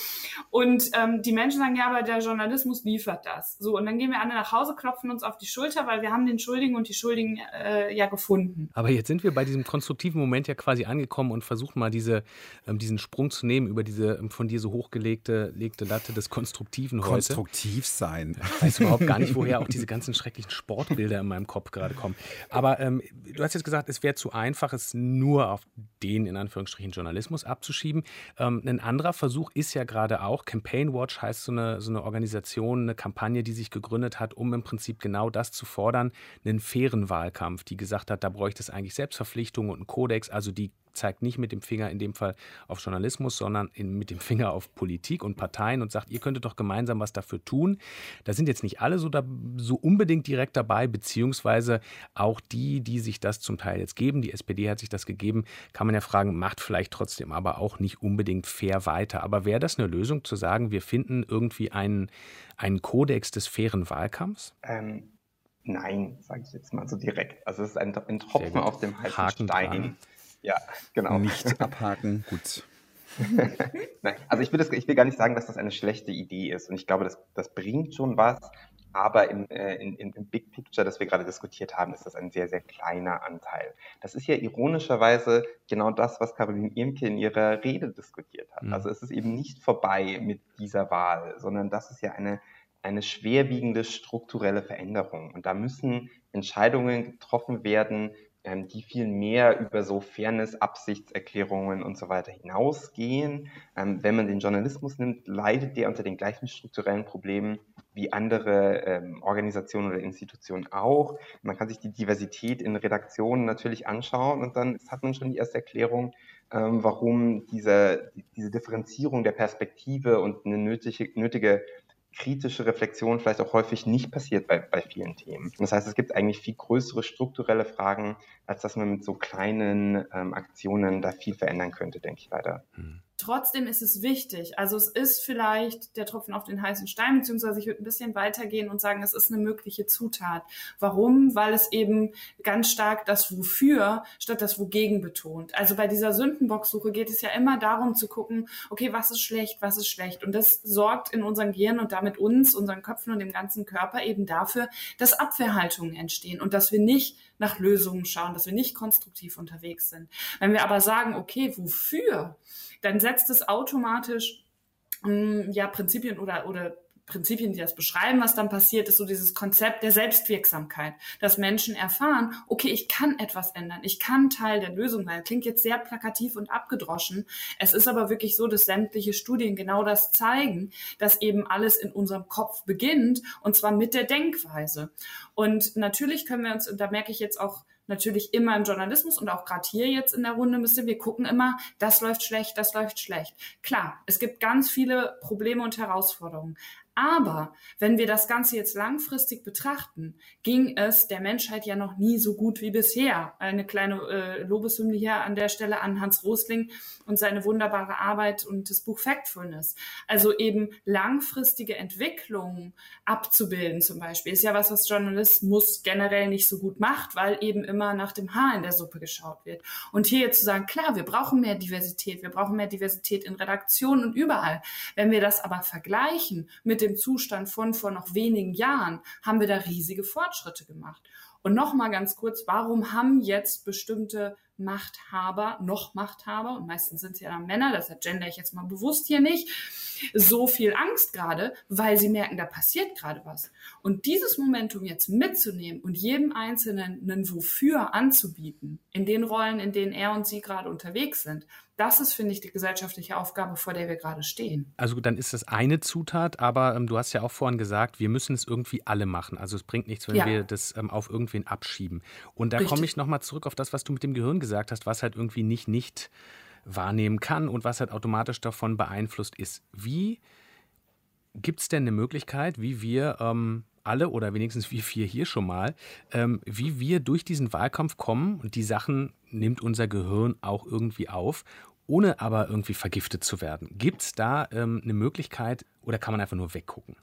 Und ähm, die Menschen sagen, ja, aber der Journalismus liefert das. So, und dann gehen wir alle nach Hause, klopfen uns auf die Schulter, weil wir haben den Schuldigen und die Schuldigen äh, ja gefunden. Aber jetzt sind wir bei diesem konstruktiven Moment ja quasi angekommen und versuchen mal diese, ähm, diesen Sprung zu nehmen über diese ähm, von dir so hochgelegte legte Latte des Konstruktiven. Konstruktiv sein. Ich weiß überhaupt gar nicht, woher auch diese ganzen schrecklichen Sportbilder in meinem Kopf gerade kommen. Aber ähm, du hast jetzt gesagt, es wäre zu einfach, es nur auf den, in Anführungsstrichen, Journalismus abzuschieben. Ähm, ein anderer Versuch ist ja gerade auch, Campaign Watch heißt so eine, so eine Organisation, eine Kampagne, die sich gegründet hat, um im Prinzip genau das zu fordern, einen fairen Wahlkampf, die gesagt hat, da bräuchte es eigentlich Selbstverpflichtungen und einen Kodex, also die zeigt nicht mit dem Finger in dem Fall auf Journalismus, sondern in, mit dem Finger auf Politik und Parteien und sagt, ihr könntet doch gemeinsam was dafür tun. Da sind jetzt nicht alle so, da, so unbedingt direkt dabei, beziehungsweise auch die, die sich das zum Teil jetzt geben. Die SPD hat sich das gegeben, kann man ja fragen, macht vielleicht trotzdem aber auch nicht unbedingt fair weiter. Aber wäre das eine Lösung zu sagen, wir finden irgendwie einen, einen Kodex des fairen Wahlkampfs? Ähm, nein, sage ich jetzt mal so direkt. Also es ist ein, ein Tropfen auf dem heißen Haken Stein. Dran. Ja, genau. Nicht [laughs] abhaken, gut. [laughs] Nein, also ich will, das, ich will gar nicht sagen, dass das eine schlechte Idee ist. Und ich glaube, das, das bringt schon was. Aber im, äh, in, in, im Big Picture, das wir gerade diskutiert haben, ist das ein sehr, sehr kleiner Anteil. Das ist ja ironischerweise genau das, was Caroline Irmke in ihrer Rede diskutiert hat. Mhm. Also es ist eben nicht vorbei mit dieser Wahl, sondern das ist ja eine, eine schwerwiegende strukturelle Veränderung. Und da müssen Entscheidungen getroffen werden, ähm, die viel mehr über so Fairness, Absichtserklärungen und so weiter hinausgehen. Ähm, wenn man den Journalismus nimmt, leidet der unter den gleichen strukturellen Problemen wie andere ähm, Organisationen oder Institutionen auch. Man kann sich die Diversität in Redaktionen natürlich anschauen und dann hat man schon die erste Erklärung, warum diese, diese Differenzierung der Perspektive und eine nötige, nötige kritische Reflexion vielleicht auch häufig nicht passiert bei, bei vielen Themen. Das heißt, es gibt eigentlich viel größere strukturelle Fragen, als dass man mit so kleinen ähm, Aktionen da viel verändern könnte, denke ich leider. Hm. Trotzdem ist es wichtig. Also es ist vielleicht der Tropfen auf den heißen Stein, beziehungsweise ich würde ein bisschen weitergehen und sagen, es ist eine mögliche Zutat. Warum? Weil es eben ganz stark das Wofür statt das Wogegen betont. Also bei dieser Sündenbocksuche geht es ja immer darum zu gucken, okay, was ist schlecht, was ist schlecht. Und das sorgt in unserem Gehirn und damit uns, unseren Köpfen und dem ganzen Körper eben dafür, dass Abwehrhaltungen entstehen und dass wir nicht nach Lösungen schauen, dass wir nicht konstruktiv unterwegs sind. Wenn wir aber sagen, okay, wofür? dann setzt es automatisch ähm, ja Prinzipien oder oder Prinzipien, die das beschreiben, was dann passiert, ist so dieses Konzept der Selbstwirksamkeit, dass Menschen erfahren, okay, ich kann etwas ändern, ich kann Teil der Lösung sein. Klingt jetzt sehr plakativ und abgedroschen. Es ist aber wirklich so, dass sämtliche Studien genau das zeigen, dass eben alles in unserem Kopf beginnt und zwar mit der Denkweise. Und natürlich können wir uns, und da merke ich jetzt auch, natürlich immer im Journalismus und auch gerade hier jetzt in der Runde müsste wir gucken immer, das läuft schlecht, das läuft schlecht. Klar, es gibt ganz viele Probleme und Herausforderungen. Aber wenn wir das Ganze jetzt langfristig betrachten, ging es der Menschheit ja noch nie so gut wie bisher. Eine kleine äh, Lobeshymne hier an der Stelle an Hans Rosling und seine wunderbare Arbeit und das Buch Factfulness. Also eben langfristige Entwicklungen abzubilden zum Beispiel, ist ja was, was Journalismus generell nicht so gut macht, weil eben immer nach dem Haar in der Suppe geschaut wird. Und hier jetzt zu sagen, klar, wir brauchen mehr Diversität, wir brauchen mehr Diversität in Redaktionen und überall. Wenn wir das aber vergleichen mit dem Zustand von vor noch wenigen Jahren, haben wir da riesige Fortschritte gemacht. Und nochmal ganz kurz, warum haben jetzt bestimmte Machthaber, noch Machthaber, und meistens sind es ja dann Männer, das gender ich jetzt mal bewusst hier nicht, so viel Angst gerade, weil sie merken, da passiert gerade was. Und dieses Momentum jetzt mitzunehmen und jedem Einzelnen einen Wofür anzubieten, in den Rollen, in denen er und sie gerade unterwegs sind, das ist, finde ich, die gesellschaftliche Aufgabe, vor der wir gerade stehen. Also dann ist das eine Zutat, aber ähm, du hast ja auch vorhin gesagt, wir müssen es irgendwie alle machen. Also es bringt nichts, wenn ja. wir das ähm, auf irgendwen abschieben. Und da komme ich nochmal zurück auf das, was du mit dem Gehirn gesagt hast, was halt irgendwie nicht nicht wahrnehmen kann und was halt automatisch davon beeinflusst ist. Wie gibt es denn eine Möglichkeit, wie wir ähm, alle oder wenigstens wie vier hier schon mal, ähm, wie wir durch diesen Wahlkampf kommen und die Sachen nimmt unser Gehirn auch irgendwie auf, ohne aber irgendwie vergiftet zu werden. Gibt es da ähm, eine Möglichkeit oder kann man einfach nur weggucken?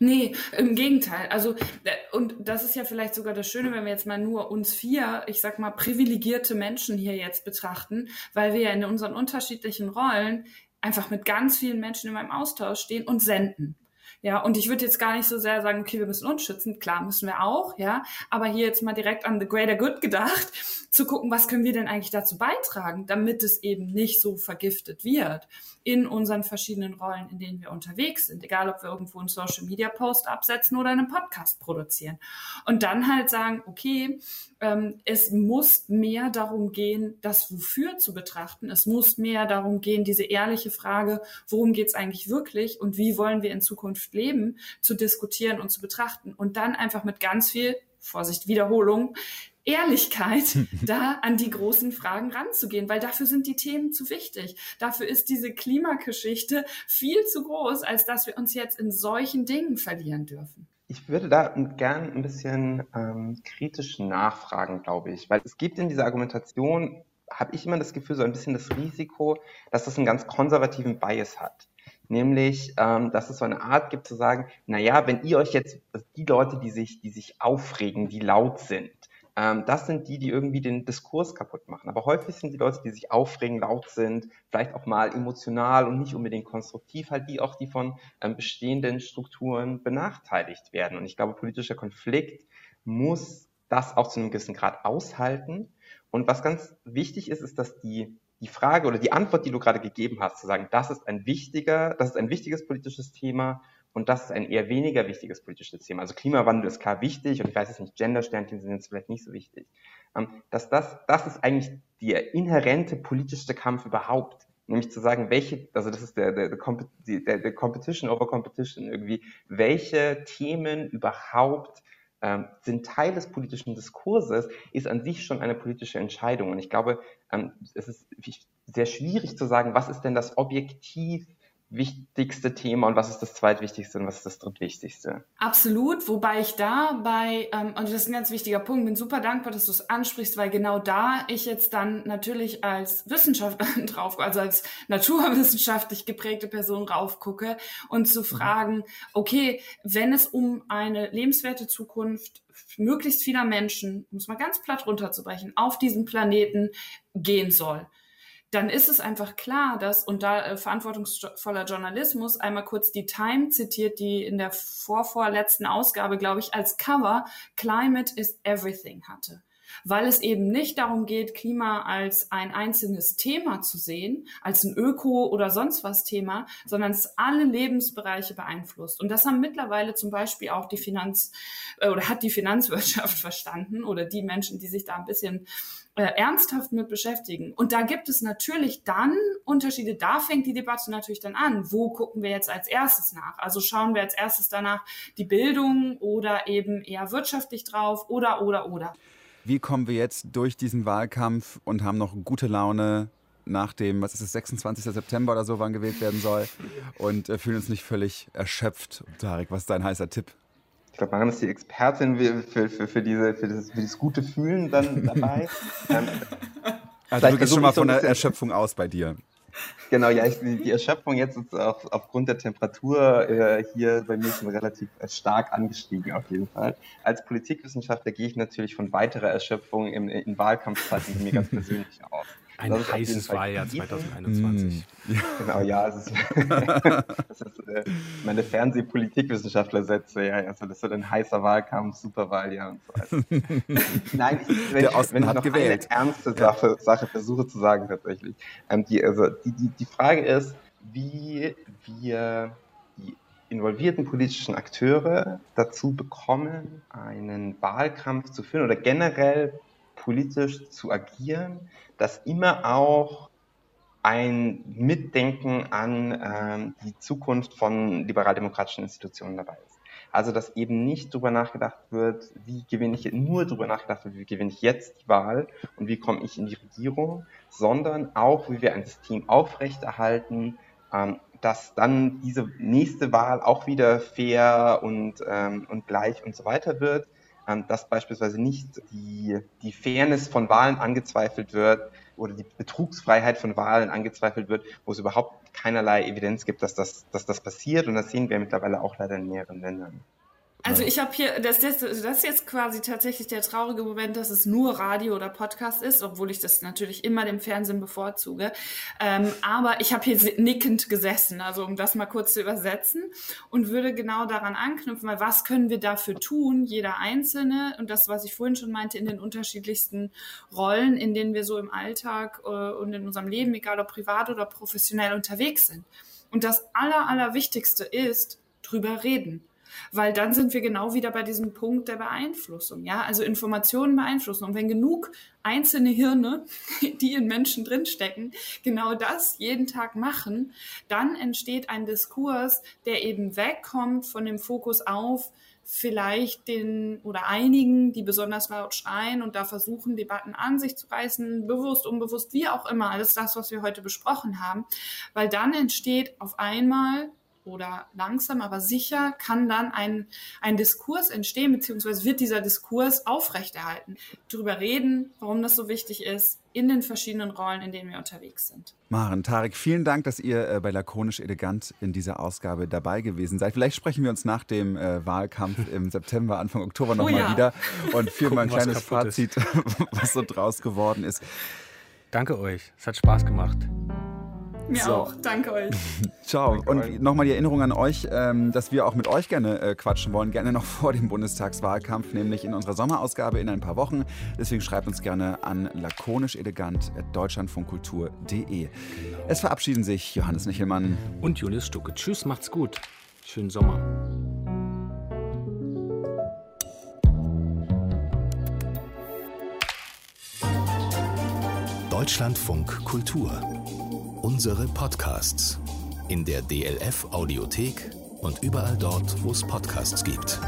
Nee, im Gegenteil. Also, äh, und das ist ja vielleicht sogar das Schöne, wenn wir jetzt mal nur uns vier, ich sag mal, privilegierte Menschen hier jetzt betrachten, weil wir ja in unseren unterschiedlichen Rollen einfach mit ganz vielen Menschen in meinem Austausch stehen und senden. Ja, und ich würde jetzt gar nicht so sehr sagen, okay, wir müssen uns schützen. Klar, müssen wir auch, ja. Aber hier jetzt mal direkt an the greater good gedacht, zu gucken, was können wir denn eigentlich dazu beitragen, damit es eben nicht so vergiftet wird in unseren verschiedenen Rollen, in denen wir unterwegs sind. Egal, ob wir irgendwo einen Social Media Post absetzen oder einen Podcast produzieren. Und dann halt sagen, okay, ähm, es muss mehr darum gehen, das Wofür zu betrachten. Es muss mehr darum gehen, diese ehrliche Frage, worum geht es eigentlich wirklich und wie wollen wir in Zukunft leben, zu diskutieren und zu betrachten. Und dann einfach mit ganz viel, Vorsicht, Wiederholung, Ehrlichkeit, [laughs] da an die großen Fragen ranzugehen, weil dafür sind die Themen zu wichtig. Dafür ist diese Klimageschichte viel zu groß, als dass wir uns jetzt in solchen Dingen verlieren dürfen. Ich würde da gern ein bisschen ähm, kritisch nachfragen, glaube ich, weil es gibt in dieser Argumentation, habe ich immer das Gefühl, so ein bisschen das Risiko, dass das einen ganz konservativen Bias hat. Nämlich, ähm, dass es so eine Art gibt zu sagen, naja, wenn ihr euch jetzt, die Leute, die sich, die sich aufregen, die laut sind, ähm, das sind die, die irgendwie den Diskurs kaputt machen. Aber häufig sind die Leute, die sich aufregen, laut sind, vielleicht auch mal emotional und nicht unbedingt konstruktiv, halt die auch, die von ähm, bestehenden Strukturen benachteiligt werden. Und ich glaube, politischer Konflikt muss das auch zu einem gewissen Grad aushalten. Und was ganz wichtig ist, ist, dass die die Frage oder die Antwort, die du gerade gegeben hast, zu sagen, das ist ein wichtiger, das ist ein wichtiges politisches Thema und das ist ein eher weniger wichtiges politisches Thema. Also Klimawandel ist klar wichtig und ich weiß jetzt nicht, Gendersternchen sind jetzt vielleicht nicht so wichtig. Ähm, dass das, das ist eigentlich der inhärente politische Kampf überhaupt. Nämlich zu sagen, welche, also das ist der, der, der, der Competition over Competition irgendwie, welche Themen überhaupt ähm, sind Teil des politischen Diskurses, ist an sich schon eine politische Entscheidung. Und ich glaube, ähm, es ist sehr schwierig zu sagen, was ist denn das objektiv wichtigste Thema und was ist das zweitwichtigste und was ist das drittwichtigste? Absolut, wobei ich da bei, ähm, und das ist ein ganz wichtiger Punkt, bin super dankbar, dass du es ansprichst, weil genau da ich jetzt dann natürlich als Wissenschaftlerin [laughs] drauf, also als naturwissenschaftlich geprägte Person raufgucke und zu mhm. fragen, okay, wenn es um eine lebenswerte Zukunft möglichst vieler Menschen, um es mal ganz platt runterzubrechen, auf diesem Planeten gehen soll, dann ist es einfach klar, dass, und da äh, verantwortungsvoller Journalismus einmal kurz die Time zitiert, die in der vorvorletzten Ausgabe, glaube ich, als Cover Climate is Everything hatte weil es eben nicht darum geht, Klima als ein einzelnes Thema zu sehen, als ein Öko- oder sonst was Thema, sondern es alle Lebensbereiche beeinflusst. Und das haben mittlerweile zum Beispiel auch die Finanz- äh, oder hat die Finanzwirtschaft [laughs] verstanden oder die Menschen, die sich da ein bisschen äh, ernsthaft mit beschäftigen. Und da gibt es natürlich dann Unterschiede. Da fängt die Debatte natürlich dann an. Wo gucken wir jetzt als erstes nach? Also schauen wir als erstes danach die Bildung oder eben eher wirtschaftlich drauf oder, oder, oder. Wie kommen wir jetzt durch diesen Wahlkampf und haben noch gute Laune nach dem, was ist es, 26. September oder so, wann gewählt werden soll und äh, fühlen uns nicht völlig erschöpft. Tarek, was ist dein heißer Tipp? Ich glaube, Marianne ist die Expertin für, für, für, diese, für, dieses, für dieses gute Fühlen dann dabei. [laughs] also du gehst schon mal von der Erschöpfung aus bei dir. Genau, ja, ich, die Erschöpfung jetzt ist auf, aufgrund der Temperatur äh, hier bei mir schon relativ äh, stark angestiegen, auf jeden Fall. Als Politikwissenschaftler gehe ich natürlich von weiterer Erschöpfung in, in Wahlkampfzeiten mir ganz [laughs] persönlich aus. Ein das heißes Wahljahr 2021. Mm. Genau, ja. Es ist, [laughs] [laughs] das ist äh, meine Fernsehpolitikwissenschaftler-Sätze. Ja, also das wird ein heißer Wahlkampf, Superwahljahr und so weiter. [laughs] Nein, ich, wenn, Der Osten ich, wenn hat ich noch gewählt. eine ernste Sache, Sache versuche zu sagen tatsächlich. Ähm, die, also, die, die, die Frage ist, wie wir die involvierten politischen Akteure dazu bekommen, einen Wahlkampf zu führen oder generell politisch zu agieren, dass immer auch ein Mitdenken an ähm, die Zukunft von liberaldemokratischen Institutionen dabei ist. Also dass eben nicht darüber nachgedacht wird, wie gewinne ich, nur darüber nachgedacht wird, wie gewinne ich jetzt die Wahl und wie komme ich in die Regierung, sondern auch, wie wir ein System aufrechterhalten, ähm, dass dann diese nächste Wahl auch wieder fair und, ähm, und gleich und so weiter wird dass beispielsweise nicht die, die Fairness von Wahlen angezweifelt wird oder die Betrugsfreiheit von Wahlen angezweifelt wird, wo es überhaupt keinerlei Evidenz gibt, dass das, dass das passiert. Und das sehen wir mittlerweile auch leider in mehreren Ländern. Also ich habe hier, das, das, das ist jetzt quasi tatsächlich der traurige Moment, dass es nur Radio oder Podcast ist, obwohl ich das natürlich immer dem Fernsehen bevorzuge. Ähm, aber ich habe hier nickend gesessen, also um das mal kurz zu übersetzen und würde genau daran anknüpfen, weil was können wir dafür tun, jeder Einzelne und das, was ich vorhin schon meinte, in den unterschiedlichsten Rollen, in denen wir so im Alltag äh, und in unserem Leben, egal ob privat oder professionell unterwegs sind. Und das Aller, Allerwichtigste ist, drüber reden weil dann sind wir genau wieder bei diesem Punkt der Beeinflussung. Ja, also Informationen beeinflussen. Und wenn genug einzelne Hirne, [laughs] die in Menschen drinstecken, genau das jeden Tag machen, dann entsteht ein Diskurs, der eben wegkommt von dem Fokus auf vielleicht den oder einigen, die besonders laut schreien und da versuchen, Debatten an sich zu reißen, bewusst, unbewusst, wie auch immer, alles das, was wir heute besprochen haben, weil dann entsteht auf einmal oder langsam, aber sicher kann dann ein, ein Diskurs entstehen, beziehungsweise wird dieser Diskurs aufrechterhalten. Darüber reden, warum das so wichtig ist, in den verschiedenen Rollen, in denen wir unterwegs sind. Maren, Tarek, vielen Dank, dass ihr äh, bei Lakonisch Elegant in dieser Ausgabe dabei gewesen seid. Vielleicht sprechen wir uns nach dem äh, Wahlkampf im [laughs] September, Anfang Oktober nochmal oh ja. wieder und [laughs] führen mal ein kleines Fazit, [laughs] was so draus geworden ist. Danke euch, es hat Spaß gemacht. Mir so. auch. Danke euch. [laughs] Ciao. Danke und nochmal die Erinnerung an euch, ähm, dass wir auch mit euch gerne äh, quatschen wollen. Gerne noch [laughs] vor dem Bundestagswahlkampf, nämlich in unserer Sommerausgabe in ein paar Wochen. Deswegen schreibt uns gerne an lakonischelegant.deutschlandfunkkultur.de. Genau. Es verabschieden sich Johannes Nichelmann und Julius Stucke. Tschüss, macht's gut. Schönen Sommer. Deutschlandfunk Kultur unsere Podcasts in der DLF Audiothek und überall dort, wo es Podcasts gibt.